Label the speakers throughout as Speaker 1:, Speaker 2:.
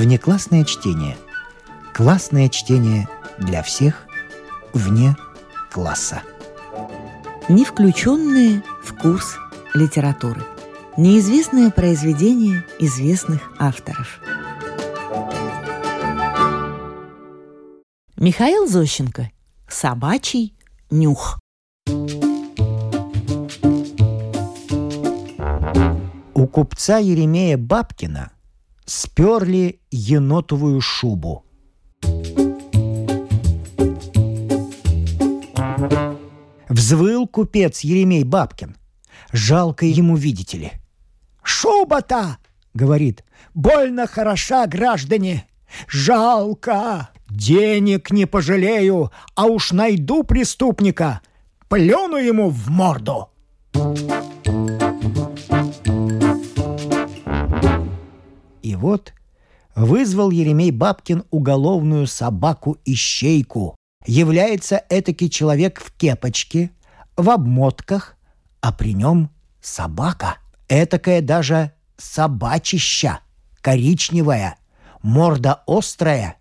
Speaker 1: Внеклассное чтение. Классное чтение для всех вне класса.
Speaker 2: Не включенные в курс литературы. Неизвестное произведение известных авторов. Михаил Зощенко. Собачий нюх.
Speaker 1: У купца Еремея Бабкина сперли енотовую шубу. Взвыл купец Еремей Бабкин. Жалко ему, видите ли. «Шуба-то!» — говорит. «Больно хороша, граждане! Жалко! Денег не пожалею, а уж найду преступника, плену ему в морду!» Вот вызвал Еремей Бабкин уголовную собаку-ищейку. Является этакий человек в кепочке, в обмотках, а при нем собака. Этакая даже собачища, коричневая, морда острая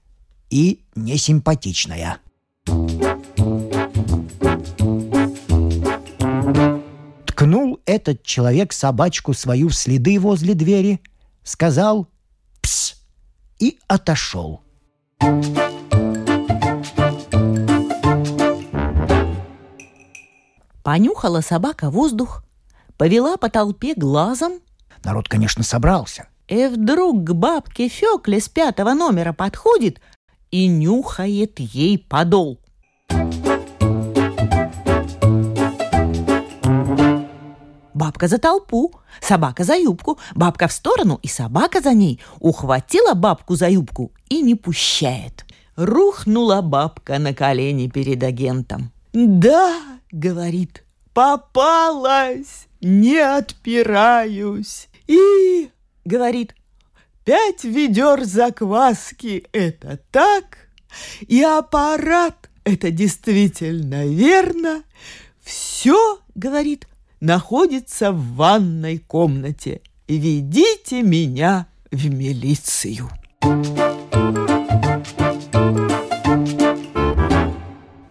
Speaker 1: и несимпатичная. Ткнул этот человек собачку свою в следы возле двери, сказал и отошел.
Speaker 2: Понюхала собака воздух, повела по толпе глазом.
Speaker 1: Народ, конечно, собрался.
Speaker 2: И вдруг к бабке Фекле с пятого номера подходит и нюхает ей подол. Бабка за толпу, собака за юбку, бабка в сторону и собака за ней. Ухватила бабку за юбку и не пущает. Рухнула бабка на колени перед агентом. «Да», — говорит, — «попалась, не отпираюсь». И, — говорит, — пять ведер закваски — это так, и аппарат — это действительно верно. Все, — говорит, находится в ванной комнате. Ведите меня в милицию.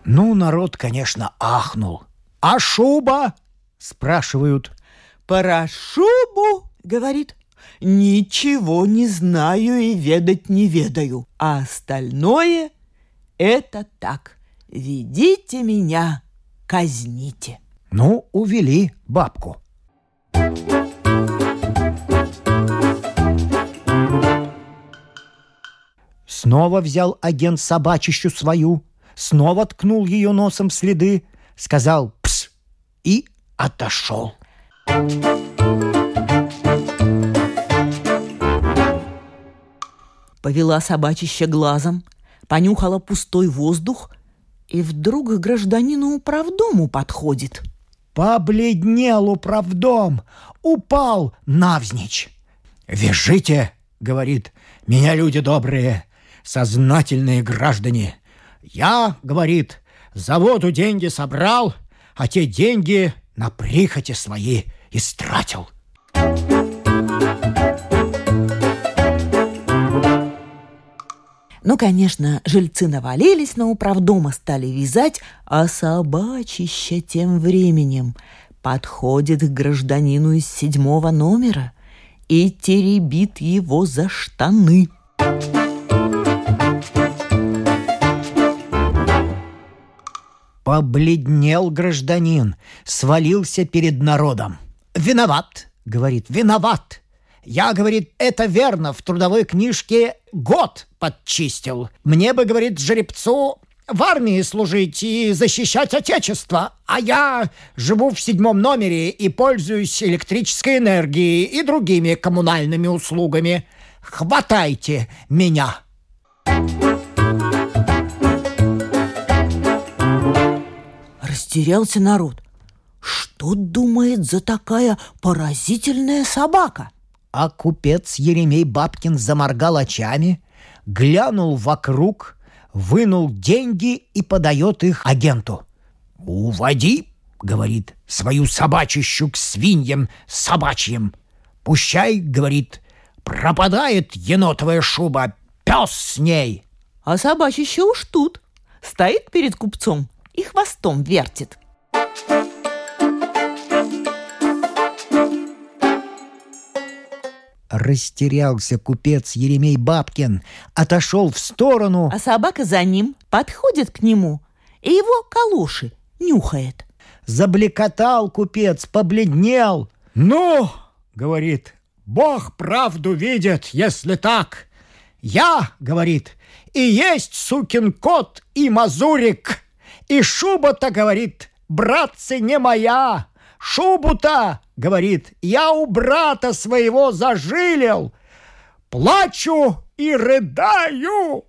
Speaker 1: Ну, народ, конечно, ахнул. «А шуба?» – спрашивают.
Speaker 2: «Про шубу?» – говорит. «Ничего не знаю и ведать не ведаю, а остальное – это так. Ведите меня, казните».
Speaker 1: Ну, увели бабку. Снова взял агент собачищу свою, снова ткнул ее носом в следы, сказал «пс» и отошел.
Speaker 2: Повела собачище глазом, понюхала пустой воздух и вдруг к гражданину управдому подходит –
Speaker 1: Побледнел управдом, упал навзничь. «Вяжите!» — говорит. «Меня люди добрые, сознательные граждане. Я, — говорит, — заводу деньги собрал, а те деньги на прихоти свои истратил».
Speaker 2: Ну, конечно, жильцы навалились на управдома, стали вязать, а собачище тем временем подходит к гражданину из седьмого номера и теребит его за штаны.
Speaker 1: Побледнел гражданин, свалился перед народом. «Виноват!» — говорит, «виноват!» Я, говорит, это верно, в трудовой книжке год подчистил. Мне бы, говорит, жеребцу в армии служить и защищать Отечество, а я живу в седьмом номере и пользуюсь электрической энергией и другими коммунальными услугами. Хватайте меня!»
Speaker 2: Растерялся народ. Что думает за такая поразительная собака?
Speaker 1: А купец Еремей Бабкин заморгал очами, глянул вокруг, вынул деньги и подает их агенту. «Уводи, — говорит, — свою собачищу к свиньям собачьим. Пущай, — говорит, — пропадает енотовая шуба, пес с ней.
Speaker 2: А собачище уж тут. Стоит перед купцом и хвостом вертит.
Speaker 1: Растерялся купец Еремей Бабкин, отошел в сторону.
Speaker 2: А собака за ним подходит к нему и его калуши нюхает.
Speaker 1: Заблекотал купец, побледнел. «Ну, — говорит, — Бог правду видит, если так. Я, — говорит, — и есть сукин кот и мазурик. И шуба-то, — говорит, — братцы, не моя. Шубу-то, — говорит, — я у брата своего зажилил. Плачу и рыдаю.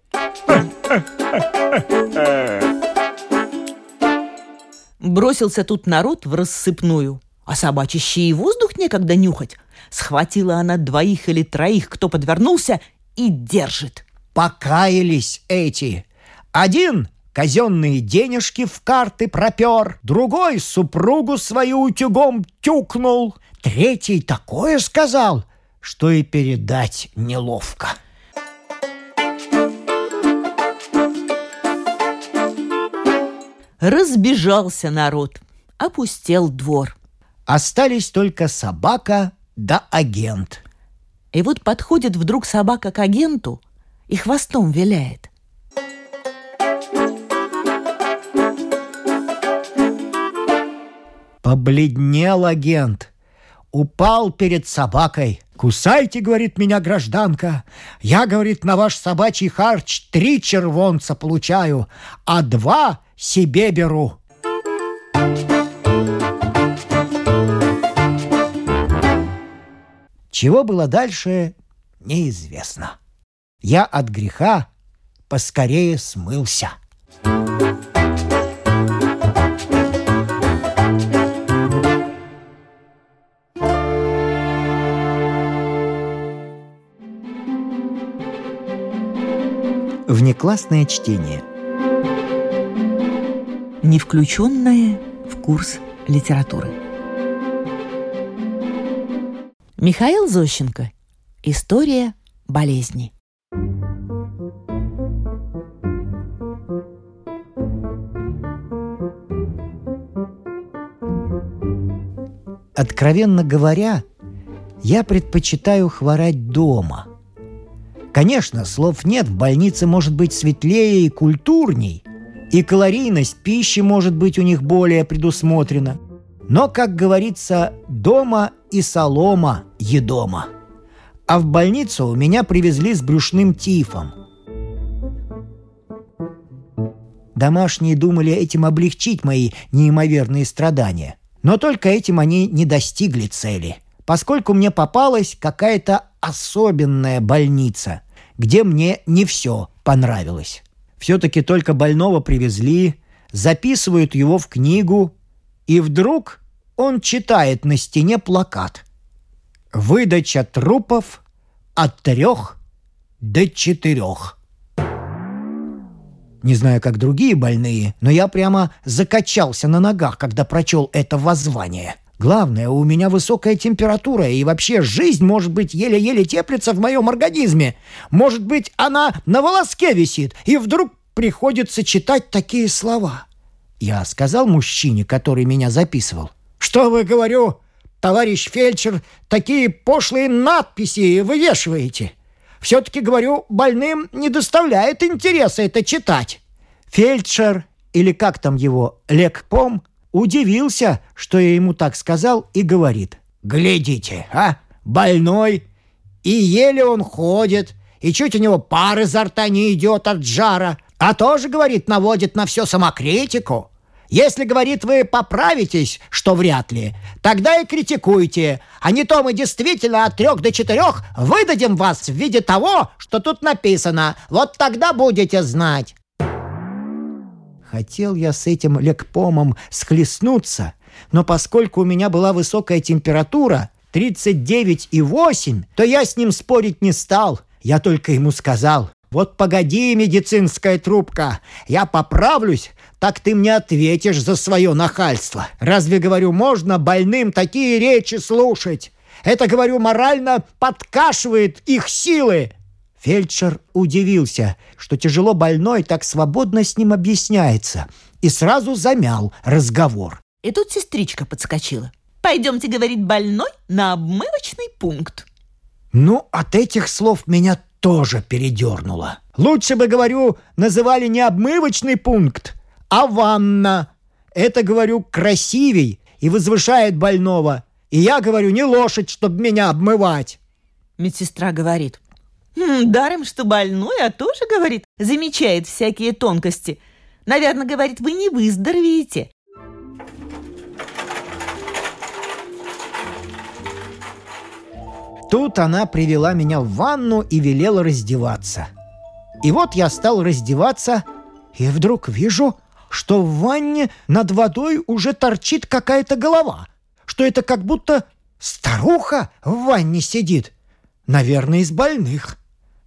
Speaker 2: Бросился тут народ в рассыпную, а собачище и воздух некогда нюхать. Схватила она двоих или троих, кто подвернулся, и держит.
Speaker 1: Покаялись эти. Один казенные денежки в карты пропер, другой супругу свою утюгом тюкнул, третий такое сказал, что и передать неловко.
Speaker 2: Разбежался народ, опустел двор.
Speaker 1: Остались только собака да агент.
Speaker 2: И вот подходит вдруг собака к агенту и хвостом виляет.
Speaker 1: Побледнел агент, упал перед собакой. «Кусайте, — говорит меня гражданка, — я, — говорит, — на ваш собачий харч три червонца получаю, а два себе беру». Чего было дальше, неизвестно. Я от греха поскорее смылся. Внеклассное чтение.
Speaker 2: Не включенное в курс литературы. Михаил Зощенко. История болезни.
Speaker 1: Откровенно говоря, я предпочитаю хворать дома. Конечно, слов нет, в больнице может быть светлее и культурней, и калорийность пищи может быть у них более предусмотрена – но, как говорится, дома и солома едома. А в больницу у меня привезли с брюшным тифом. Домашние думали этим облегчить мои неимоверные страдания. Но только этим они не достигли цели, поскольку мне попалась какая-то особенная больница, где мне не все понравилось. Все-таки только больного привезли, записывают его в книгу, и вдруг он читает на стене плакат. Выдача трупов от трех до четырех. Не знаю, как другие больные, но я прямо закачался на ногах, когда прочел это воззвание. Главное, у меня высокая температура, и вообще жизнь, может быть, еле-еле теплится в моем организме. Может быть, она на волоске висит, и вдруг приходится читать такие слова. Я сказал мужчине, который меня записывал. «Что вы, говорю, товарищ фельдшер, такие пошлые надписи вывешиваете? Все-таки, говорю, больным не доставляет интереса это читать». Фельдшер, или как там его, лекпом, удивился, что я ему так сказал, и говорит. «Глядите, а, больной, и еле он ходит, и чуть у него пар изо рта не идет от жара, а тоже, говорит, наводит на все самокритику. Если, говорит, вы поправитесь, что вряд ли, тогда и критикуйте, а не то мы действительно от трех до четырех выдадим вас в виде того, что тут написано. Вот тогда будете знать. Хотел я с этим лекпомом схлестнуться, но поскольку у меня была высокая температура, 39,8, то я с ним спорить не стал. Я только ему сказал, вот погоди, медицинская трубка, я поправлюсь, так ты мне ответишь за свое нахальство. Разве, говорю, можно больным такие речи слушать? Это, говорю, морально подкашивает их силы. Фельдшер удивился, что тяжело больной так свободно с ним объясняется, и сразу замял разговор.
Speaker 2: И тут сестричка подскочила. «Пойдемте, — говорит больной, — на обмывочный пункт».
Speaker 1: Ну, от этих слов меня тоже передернуло. Лучше бы, говорю, называли не обмывочный пункт, а ванна. Это, говорю, красивей и возвышает больного. И я, говорю, не лошадь, чтобы меня обмывать.
Speaker 2: Медсестра говорит. «Хм, даром, что больной, а тоже, говорит, замечает всякие тонкости. Наверное, говорит, вы не выздоровеете.
Speaker 1: Тут она привела меня в ванну и велела раздеваться. И вот я стал раздеваться, и вдруг вижу, что в ванне над водой уже торчит какая-то голова, что это как будто старуха в ванне сидит. Наверное, из больных.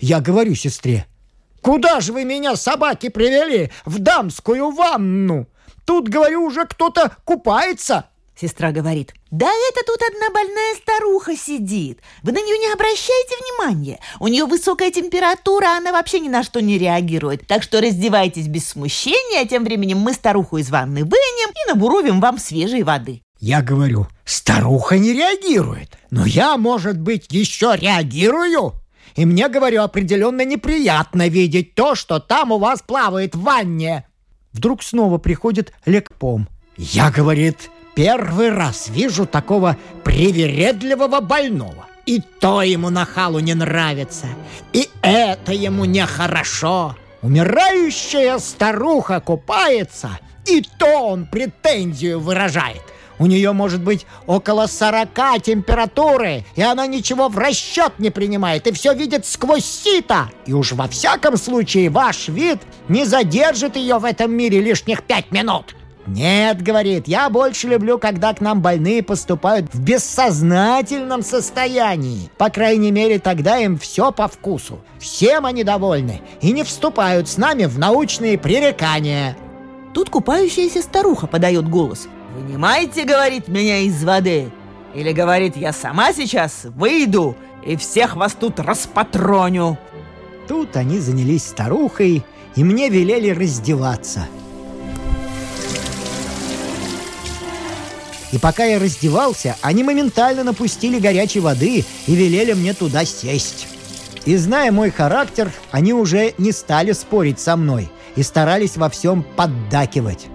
Speaker 1: Я говорю сестре, «Куда же вы меня, собаки, привели? В дамскую ванну? Тут, говорю, уже кто-то купается!»
Speaker 2: Сестра говорит, да это тут одна больная старуха сидит. Вы на нее не обращайте внимания. У нее высокая температура, она вообще ни на что не реагирует. Так что раздевайтесь без смущения, а тем временем мы старуху из ванны вынем и набуровим вам свежей воды.
Speaker 1: Я говорю, старуха не реагирует, но я, может быть, еще реагирую. И мне, говорю, определенно неприятно видеть то, что там у вас плавает в ванне. Вдруг снова приходит лекпом. Я, говорит, Первый раз вижу такого привередливого больного. И то ему нахалу не нравится, и это ему нехорошо. Умирающая старуха купается, и то он претензию выражает. У нее может быть около сорока температуры, и она ничего в расчет не принимает, и все видит сквозь сито. И уж во всяком случае ваш вид не задержит ее в этом мире лишних пять минут. «Нет, — говорит, — я больше люблю, когда к нам больные поступают в бессознательном состоянии. По крайней мере, тогда им все по вкусу. Всем они довольны и не вступают с нами в научные пререкания».
Speaker 2: Тут купающаяся старуха подает голос. «Вынимайте, — говорит, — меня из воды. Или, говорит, я сама сейчас выйду и всех вас тут распатроню».
Speaker 1: Тут они занялись старухой, и мне велели раздеваться — И пока я раздевался, они моментально напустили горячей воды и велели мне туда сесть. И зная мой характер, они уже не стали спорить со мной и старались во всем поддакивать.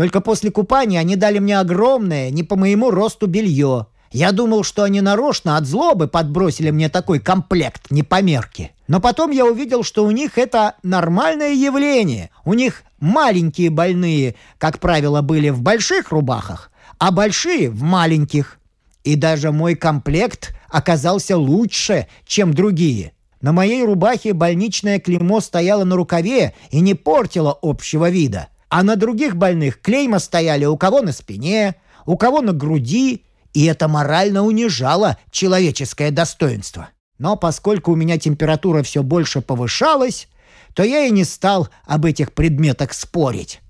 Speaker 1: Только после купания они дали мне огромное, не по моему росту белье. Я думал, что они нарочно от злобы подбросили мне такой комплект не по мерке. Но потом я увидел, что у них это нормальное явление. У них маленькие больные, как правило, были в больших рубахах, а большие в маленьких. И даже мой комплект оказался лучше, чем другие. На моей рубахе больничное клеймо стояло на рукаве и не портило общего вида. А на других больных клейма стояли у кого на спине, у кого на груди, и это морально унижало человеческое достоинство. Но поскольку у меня температура все больше повышалась, то я и не стал об этих предметах спорить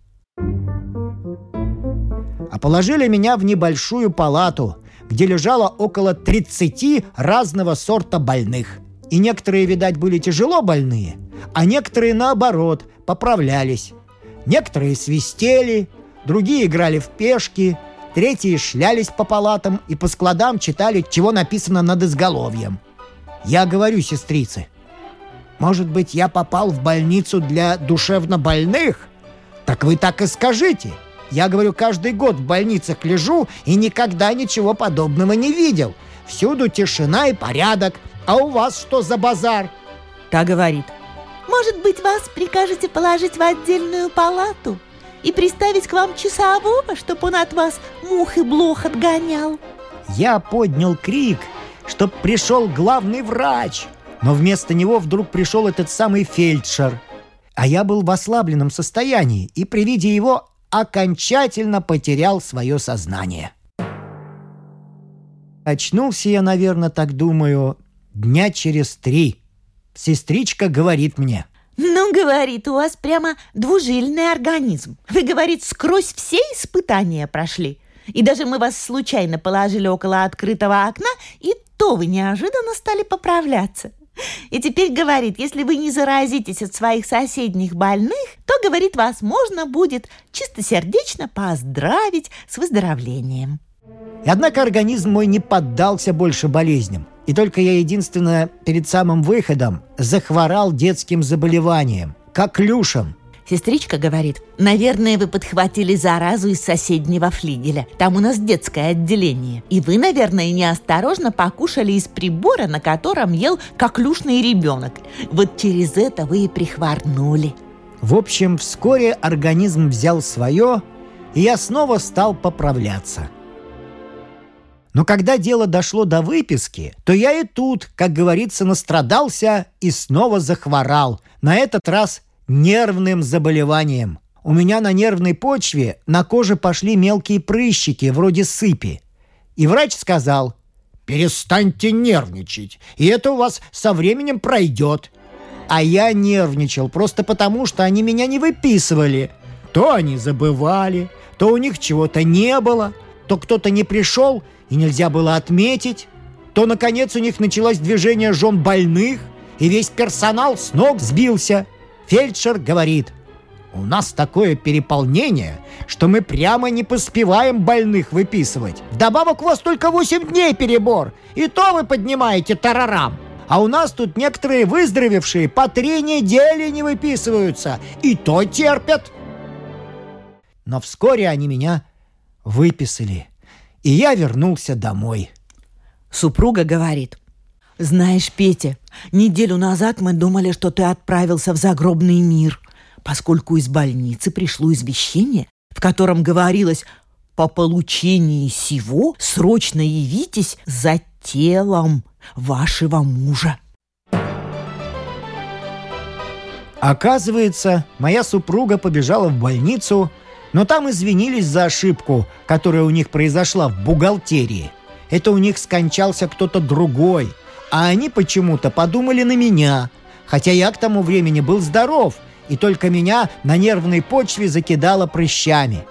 Speaker 1: а положили меня в небольшую палату, где лежало около 30 разного сорта больных. И некоторые, видать, были тяжело больные, а некоторые, наоборот, поправлялись. Некоторые свистели, другие играли в пешки, третьи шлялись по палатам и по складам читали, чего написано над изголовьем. Я говорю сестрице, может быть, я попал в больницу для душевнобольных? Так вы так и скажите – я, говорю, каждый год в больницах лежу и никогда ничего подобного не видел. Всюду тишина и порядок. А у вас что за базар?»
Speaker 2: Та говорит. «Может быть, вас прикажете положить в отдельную палату и приставить к вам часового, чтобы он от вас мух и блох отгонял?»
Speaker 1: Я поднял крик, чтоб пришел главный врач. Но вместо него вдруг пришел этот самый фельдшер. А я был в ослабленном состоянии, и при виде его окончательно потерял свое сознание. Очнулся я, наверное, так думаю, дня через три. Сестричка говорит мне.
Speaker 2: Ну, говорит, у вас прямо двужильный организм. Вы, говорит, сквозь все испытания прошли. И даже мы вас случайно положили около открытого окна, и то вы неожиданно стали поправляться. И теперь говорит, если вы не заразитесь от своих соседних больных, то, говорит, вас можно будет чистосердечно поздравить с выздоровлением.
Speaker 1: И однако организм мой не поддался больше болезням. И только я единственное перед самым выходом захворал детским заболеванием, как люшем.
Speaker 2: Сестричка говорит, наверное, вы подхватили заразу из соседнего флигеля. Там у нас детское отделение. И вы, наверное, неосторожно покушали из прибора, на котором ел коклюшный ребенок. Вот через это вы и прихворнули.
Speaker 1: В общем, вскоре организм взял свое, и я снова стал поправляться. Но когда дело дошло до выписки, то я и тут, как говорится, настрадался и снова захворал. На этот раз нервным заболеванием. У меня на нервной почве на коже пошли мелкие прыщики, вроде сыпи. И врач сказал, «Перестаньте нервничать, и это у вас со временем пройдет». А я нервничал просто потому, что они меня не выписывали. То они забывали, то у них чего-то не было, то кто-то не пришел и нельзя было отметить, то, наконец, у них началось движение жен больных, и весь персонал с ног сбился – Фельдшер говорит, у нас такое переполнение, что мы прямо не поспеваем больных выписывать. Вдобавок у вас только 8 дней перебор, и то вы поднимаете тарарам. А у нас тут некоторые выздоровевшие по три недели не выписываются, и то терпят. Но вскоре они меня выписали, и я вернулся домой.
Speaker 2: Супруга говорит, знаешь, Петя, неделю назад мы думали, что ты отправился в загробный мир, поскольку из больницы пришло извещение, в котором говорилось «По получении сего срочно явитесь за телом вашего мужа».
Speaker 1: Оказывается, моя супруга побежала в больницу, но там извинились за ошибку, которая у них произошла в бухгалтерии. Это у них скончался кто-то другой, а они почему-то подумали на меня, хотя я к тому времени был здоров, и только меня на нервной почве закидало прыщами.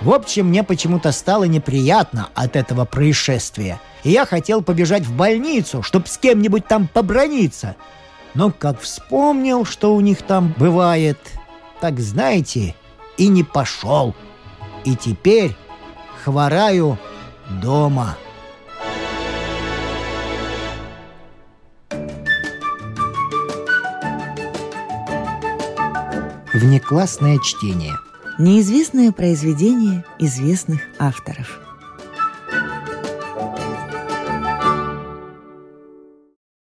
Speaker 1: В общем, мне почему-то стало неприятно от этого происшествия, и я хотел побежать в больницу, чтобы с кем-нибудь там поброниться. Но как вспомнил, что у них там бывает, так знаете, и не пошел. И теперь хвораю дома. Внеклассное чтение.
Speaker 2: Неизвестное произведение известных авторов.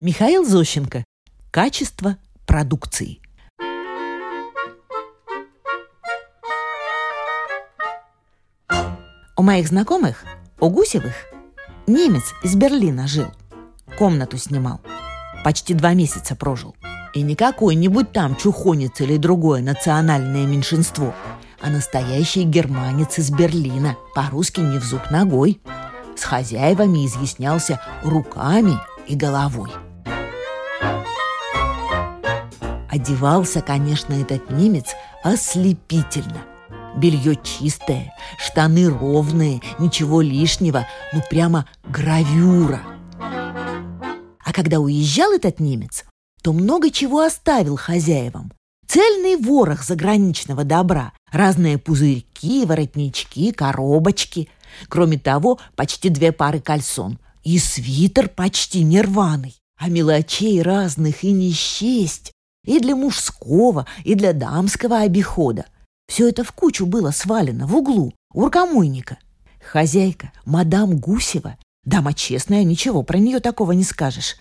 Speaker 2: Михаил Зощенко. Качество продукции. У моих знакомых, у Гусевых, немец из Берлина жил. Комнату снимал. Почти два месяца прожил. И не какой-нибудь там чухонец или другое национальное меньшинство, а настоящий германец из Берлина, по-русски не в зуб ногой. С хозяевами изъяснялся руками и головой. Одевался, конечно, этот немец ослепительно. Белье чистое, штаны ровные, ничего лишнего, ну прямо гравюра. А когда уезжал этот немец, то много чего оставил хозяевам. Цельный ворох заграничного добра, разные пузырьки, воротнички, коробочки. Кроме того, почти две пары кальсон и свитер почти нерваный. А мелочей разных и не счесть. И для мужского, и для дамского обихода. Все это в кучу было свалено в углу, у рукомойника. Хозяйка, мадам Гусева, дама честная, ничего про нее такого не скажешь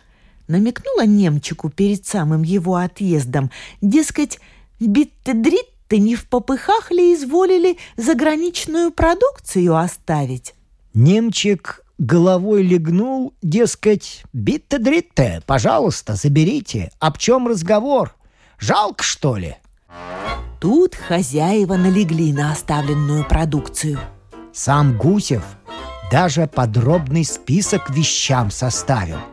Speaker 2: намекнула немчику перед самым его отъездом, дескать, битте-дритте не в попыхах ли изволили заграничную продукцию оставить?
Speaker 1: Немчик головой легнул, дескать, битте-дритте, пожалуйста, заберите. Об чем разговор? Жалко, что ли?
Speaker 2: Тут хозяева налегли на оставленную продукцию.
Speaker 1: Сам Гусев даже подробный список вещам составил –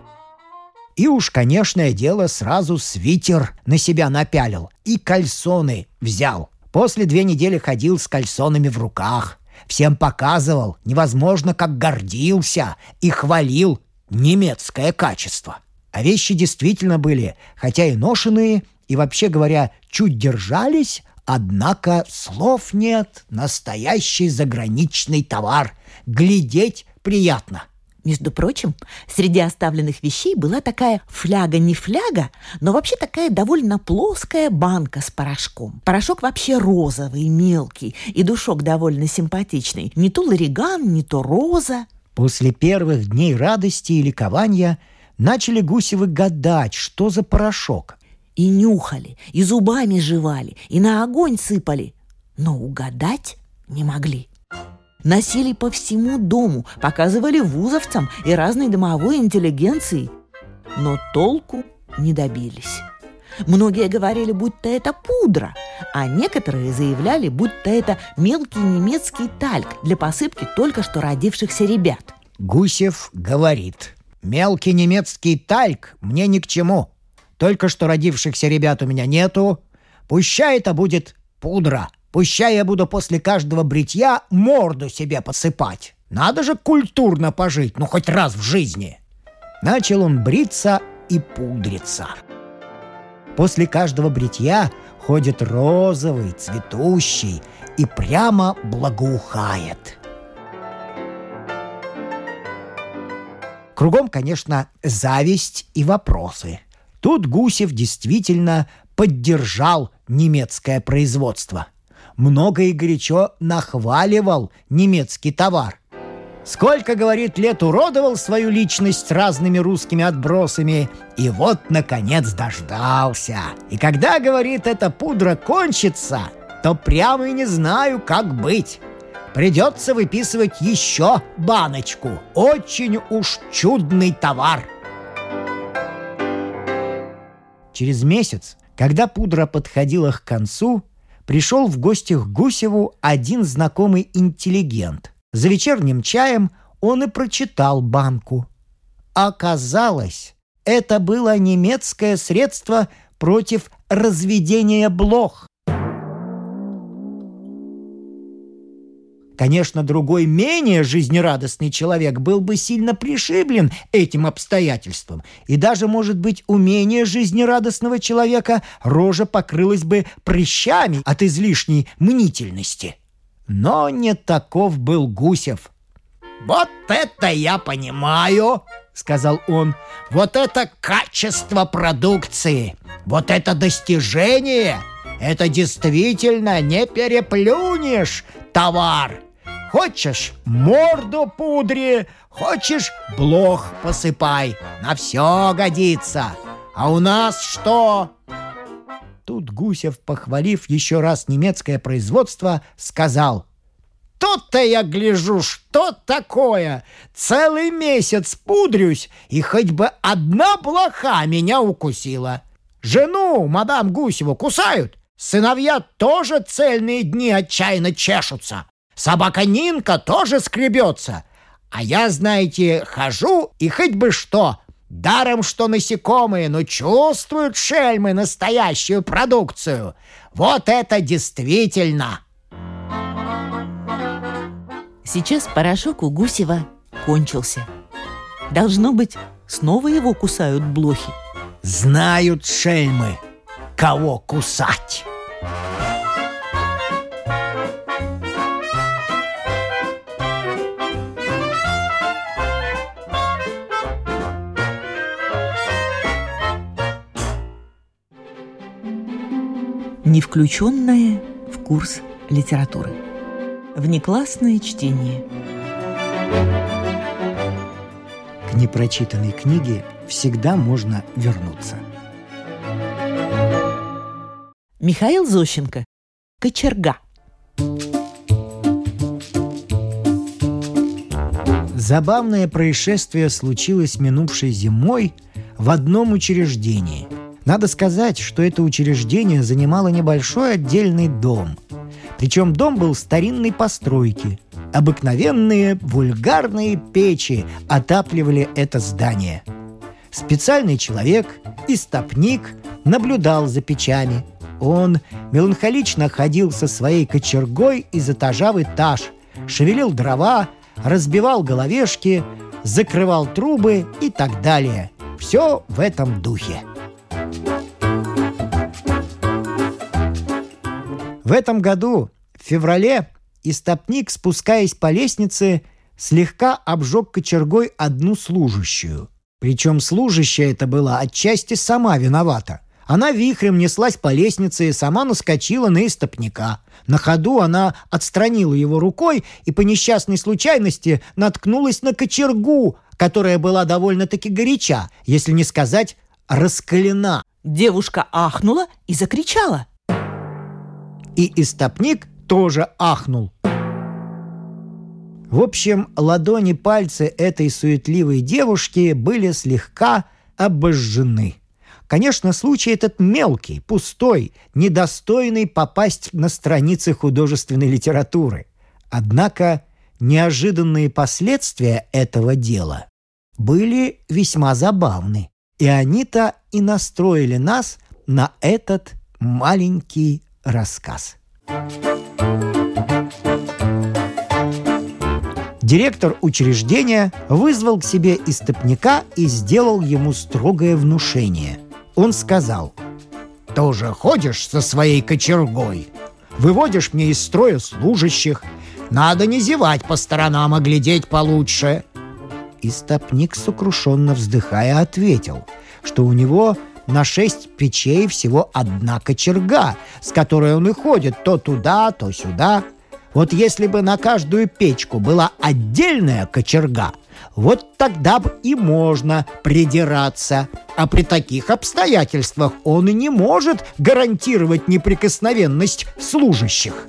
Speaker 1: и уж, конечное дело, сразу свитер на себя напялил и кальсоны взял. После две недели ходил с кальсонами в руках. всем показывал, невозможно, как гордился и хвалил немецкое качество. А вещи действительно были, хотя и ношенные, и вообще говоря, чуть держались, однако слов нет, настоящий заграничный товар. Глядеть приятно.
Speaker 2: Между прочим, среди оставленных вещей была такая фляга не фляга, но вообще такая довольно плоская банка с порошком. Порошок вообще розовый, мелкий, и душок довольно симпатичный. Не то лариган, не то роза.
Speaker 1: После первых дней радости и ликования начали Гусевы гадать, что за порошок.
Speaker 2: И нюхали, и зубами жевали, и на огонь сыпали. Но угадать не могли. Носили по всему дому, показывали вузовцам и разной домовой интеллигенции. Но толку не добились. Многие говорили, будто это пудра, а некоторые заявляли, будто это мелкий немецкий тальк для посыпки только что родившихся ребят.
Speaker 1: Гусев говорит, мелкий немецкий тальк мне ни к чему. Только что родившихся ребят у меня нету. Пущай это будет пудра. Пущай я буду после каждого бритья морду себе посыпать. Надо же культурно пожить, ну хоть раз в жизни. Начал он бриться и пудриться. После каждого бритья ходит розовый, цветущий и прямо благоухает. Кругом, конечно, зависть и вопросы. Тут Гусев действительно поддержал немецкое производство – много и горячо нахваливал немецкий товар. Сколько, говорит, лет уродовал свою личность разными русскими отбросами, и вот, наконец, дождался. И когда, говорит, эта пудра кончится, то прямо и не знаю, как быть. Придется выписывать еще баночку. Очень уж чудный товар. Через месяц, когда пудра подходила к концу, пришел в гости к Гусеву один знакомый интеллигент. За вечерним чаем он и прочитал банку. Оказалось, это было немецкое средство против разведения блох. Конечно, другой, менее жизнерадостный человек был бы сильно пришиблен этим обстоятельством. И даже, может быть, у менее жизнерадостного человека рожа покрылась бы прыщами от излишней мнительности. Но не таков был Гусев. «Вот это я понимаю!» — сказал он. «Вот это качество продукции! Вот это достижение! Это действительно не переплюнешь товар!» Хочешь морду пудри, хочешь блох посыпай. На все годится. А у нас что? Тут Гусев, похвалив еще раз немецкое производство, сказал «Тут-то я гляжу, что такое! Целый месяц пудрюсь, и хоть бы одна блоха меня укусила. Жену, мадам Гусеву, кусают, сыновья тоже цельные дни отчаянно чешутся. Собака Нинка тоже скребется. А я, знаете, хожу и хоть бы что. Даром, что насекомые, но чувствуют шельмы настоящую продукцию. Вот это действительно!»
Speaker 2: Сейчас порошок у Гусева кончился. Должно быть, снова его кусают блохи.
Speaker 1: Знают шельмы, кого кусать.
Speaker 2: Не включенное в курс литературы. Внеклассное чтение.
Speaker 1: К непрочитанной книге всегда можно вернуться.
Speaker 2: Михаил Зощенко. Кочерга.
Speaker 1: Забавное происшествие случилось минувшей зимой в одном учреждении – надо сказать, что это учреждение занимало небольшой отдельный дом. Причем дом был старинной постройки. Обыкновенные вульгарные печи отапливали это здание. Специальный человек, истопник, наблюдал за печами. Он меланхолично ходил со своей кочергой из этажа в этаж, шевелил дрова, разбивал головешки, закрывал трубы и так далее. Все в этом духе. В этом году, в феврале, истопник, спускаясь по лестнице, слегка обжег кочергой одну служащую. Причем служащая это была отчасти сама виновата. Она вихрем неслась по лестнице и сама наскочила на истопника. На ходу она отстранила его рукой и по несчастной случайности наткнулась на кочергу, которая была довольно-таки горяча, если не сказать раскалена.
Speaker 2: Девушка ахнула и закричала.
Speaker 1: И истопник тоже ахнул. В общем, ладони пальцы этой суетливой девушки были слегка обожжены. Конечно, случай этот мелкий, пустой, недостойный попасть на страницы художественной литературы. Однако неожиданные последствия этого дела были весьма забавны. И они-то и настроили нас на этот маленький рассказ. Директор учреждения вызвал к себе истопника и сделал ему строгое внушение. Он сказал, «Тоже ходишь со своей кочергой, выводишь мне из строя служащих, надо не зевать по сторонам, а глядеть получше». Истопник, сокрушенно вздыхая, ответил, что у него на шесть печей всего одна кочерга, с которой он и ходит то туда, то сюда. Вот если бы на каждую печку была отдельная кочерга, вот тогда бы и можно придираться. А при таких обстоятельствах он и не может гарантировать неприкосновенность служащих.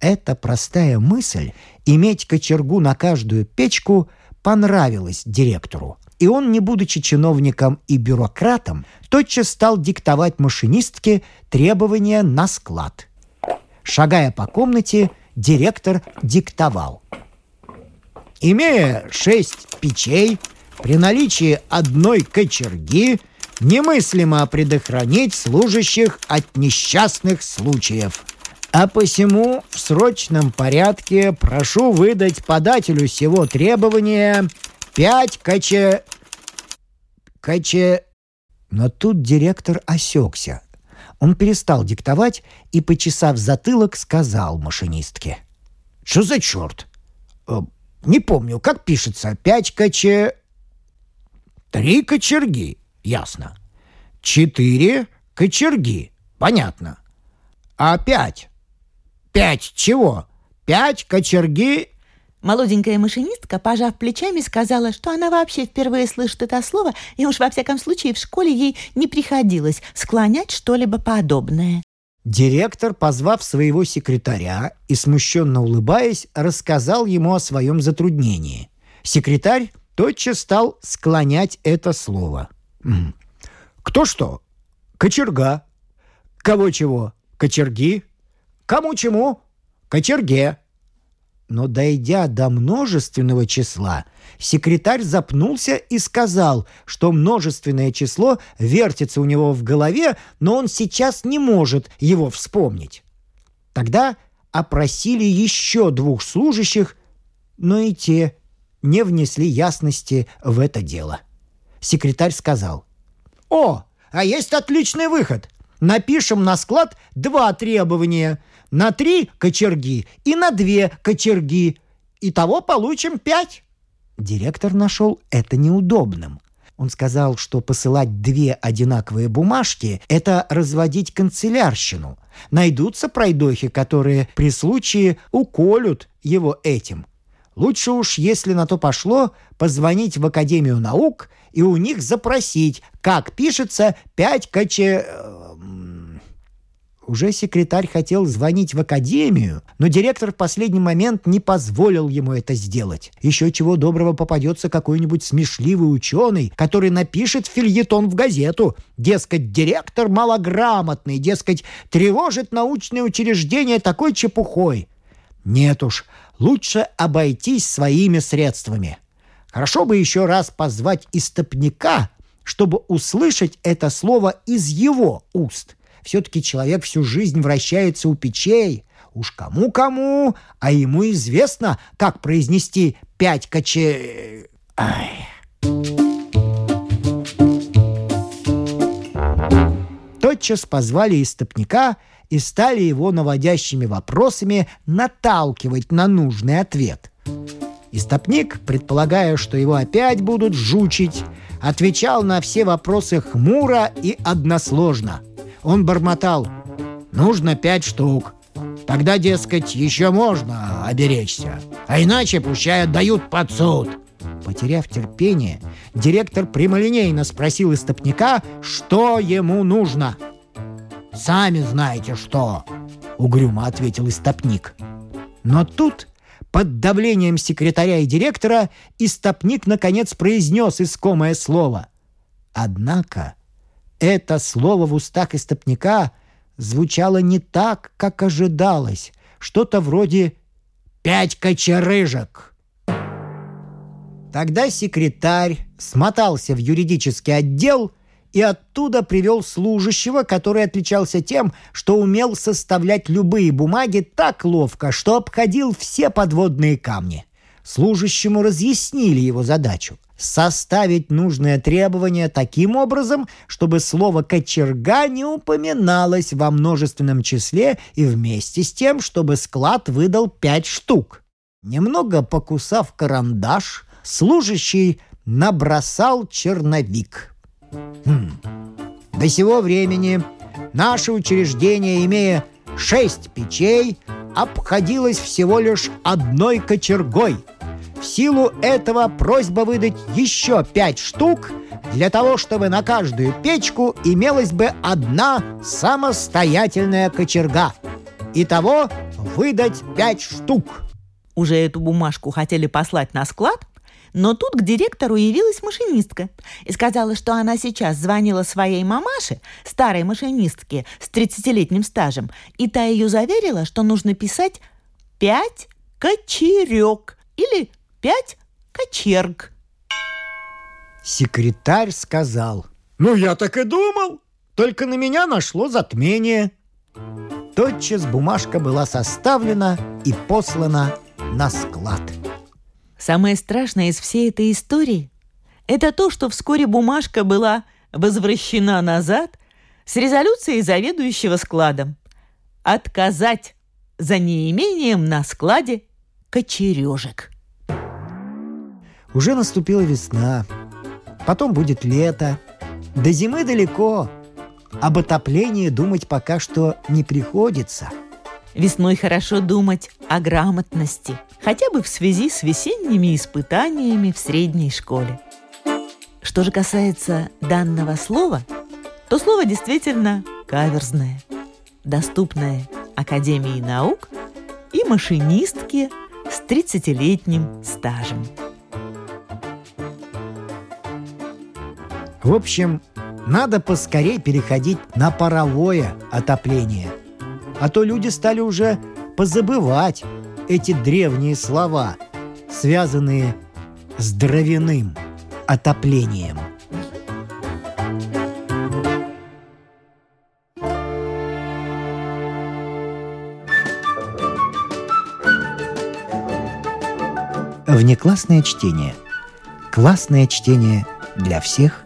Speaker 1: Эта простая мысль иметь кочергу на каждую печку понравилась директору и он, не будучи чиновником и бюрократом, тотчас стал диктовать машинистке требования на склад. Шагая по комнате, директор диктовал. Имея шесть печей, при наличии одной кочерги немыслимо предохранить служащих от несчастных случаев. А посему в срочном порядке прошу выдать подателю сего требования Пять каче... каче... Но тут директор осекся. Он перестал диктовать и, почесав затылок, сказал машинистке. «Что за черт? Э, не помню, как пишется. Пять каче... Три кочерги. Ясно. Четыре кочерги. Понятно. А пять? Пять чего? Пять кочерги
Speaker 2: Молоденькая машинистка, пожав плечами, сказала, что она вообще впервые слышит это слово, и уж во всяком случае в школе ей не приходилось склонять что-либо подобное.
Speaker 1: Директор, позвав своего секретаря и смущенно улыбаясь, рассказал ему о своем затруднении. Секретарь тотчас стал склонять это слово. «Кто что? Кочерга. Кого чего? Кочерги. Кому чему? Кочерге. Но дойдя до множественного числа, секретарь запнулся и сказал, что множественное число вертится у него в голове, но он сейчас не может его вспомнить. Тогда опросили еще двух служащих, но и те не внесли ясности в это дело. Секретарь сказал, «О, а есть отличный выход. Напишем на склад два требования – на три кочерги и на две кочерги. Итого получим пять». Директор нашел это неудобным. Он сказал, что посылать две одинаковые бумажки – это разводить канцелярщину. Найдутся пройдохи, которые при случае уколют его этим. Лучше уж, если на то пошло, позвонить в Академию наук и у них запросить, как пишется пять коче... Уже секретарь хотел звонить в академию, но директор в последний момент не позволил ему это сделать. Еще чего доброго попадется какой-нибудь смешливый ученый, который напишет фильетон в газету. Дескать, директор малограмотный, дескать, тревожит научное учреждение такой чепухой. Нет уж, лучше обойтись своими средствами. Хорошо бы еще раз позвать истопника, чтобы услышать это слово из его уст – все-таки человек всю жизнь вращается у печей. Уж кому-кому, а ему известно, как произнести пять каче... Ай. Тотчас позвали истопника и стали его наводящими вопросами наталкивать на нужный ответ. Истопник, предполагая, что его опять будут жучить, отвечал на все вопросы хмуро и односложно. Он бормотал «Нужно пять штук». Тогда, дескать, еще можно оберечься, а иначе пущай отдают под суд. Потеряв терпение, директор прямолинейно спросил истопника, что ему нужно. «Сами знаете что», — угрюмо ответил истопник. Но тут, под давлением секретаря и директора, истопник наконец произнес искомое слово. Однако это слово в устах истопника звучало не так, как ожидалось, что-то вроде «пять кочерыжек». Тогда секретарь смотался в юридический отдел и оттуда привел служащего, который отличался тем, что умел составлять любые бумаги так ловко, что обходил все подводные камни. Служащему разъяснили его задачу – составить нужное требование таким образом, чтобы слово «кочерга» не упоминалось во множественном числе и вместе с тем, чтобы склад выдал пять штук. Немного покусав карандаш, служащий набросал черновик. Хм. До сего времени наше учреждение, имея шесть печей, обходилось всего лишь одной кочергой. В силу этого просьба выдать еще пять штук для того, чтобы на каждую печку имелась бы одна самостоятельная кочерга. Итого выдать пять штук.
Speaker 2: Уже эту бумажку хотели послать на склад, но тут к директору явилась машинистка и сказала, что она сейчас звонила своей мамаше, старой машинистке с 30-летним стажем, и та ее заверила, что нужно писать «пять кочерек» или «пять кочерг».
Speaker 1: Секретарь сказал, «Ну, я так и думал, только на меня нашло затмение». Тотчас бумажка была составлена и послана на склад.
Speaker 2: Самое страшное из всей этой истории – это то, что вскоре бумажка была возвращена назад с резолюцией заведующего складом отказать за неимением на складе кочережек.
Speaker 1: Уже наступила весна, потом будет лето, до зимы далеко. Об отоплении думать пока что не приходится –
Speaker 2: Весной хорошо думать о грамотности, хотя бы в связи с весенними испытаниями в средней школе. Что же касается данного слова, то слово действительно каверзное, доступное Академии наук и машинистке с 30-летним стажем.
Speaker 1: В общем, надо поскорей переходить на паровое отопление – а то люди стали уже позабывать эти древние слова, связанные с дровяным отоплением. Внеклассное чтение. Классное чтение для всех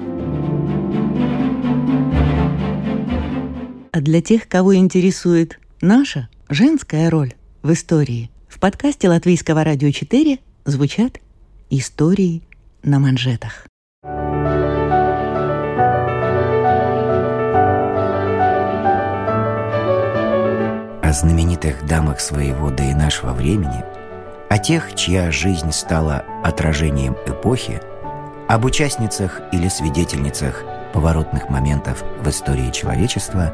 Speaker 2: А для тех, кого интересует наша женская роль в истории, в подкасте Латвийского радио 4 звучат истории на манжетах.
Speaker 3: О знаменитых дамах своего да и нашего времени, о тех, чья жизнь стала отражением эпохи, об участницах или свидетельницах поворотных моментов в истории человечества,